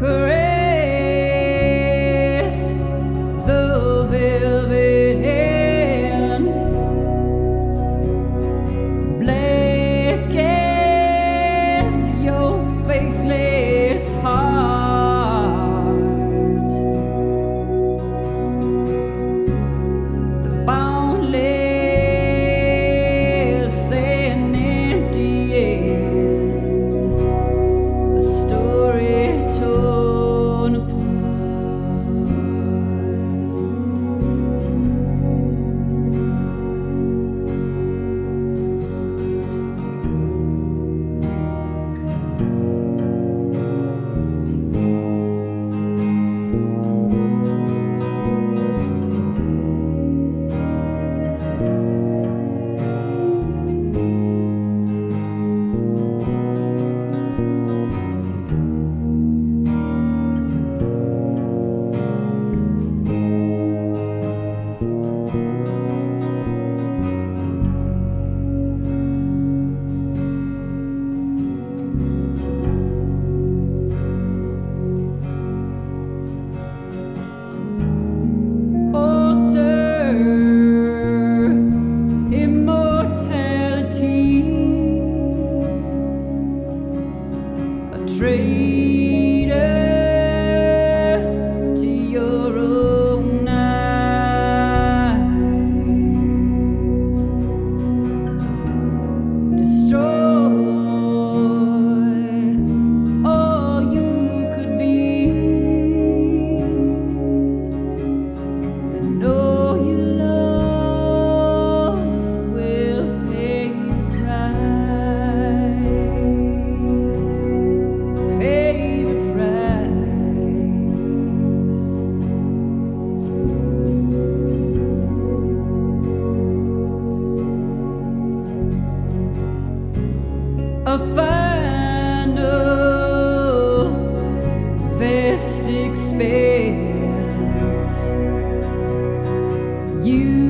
price. space. You.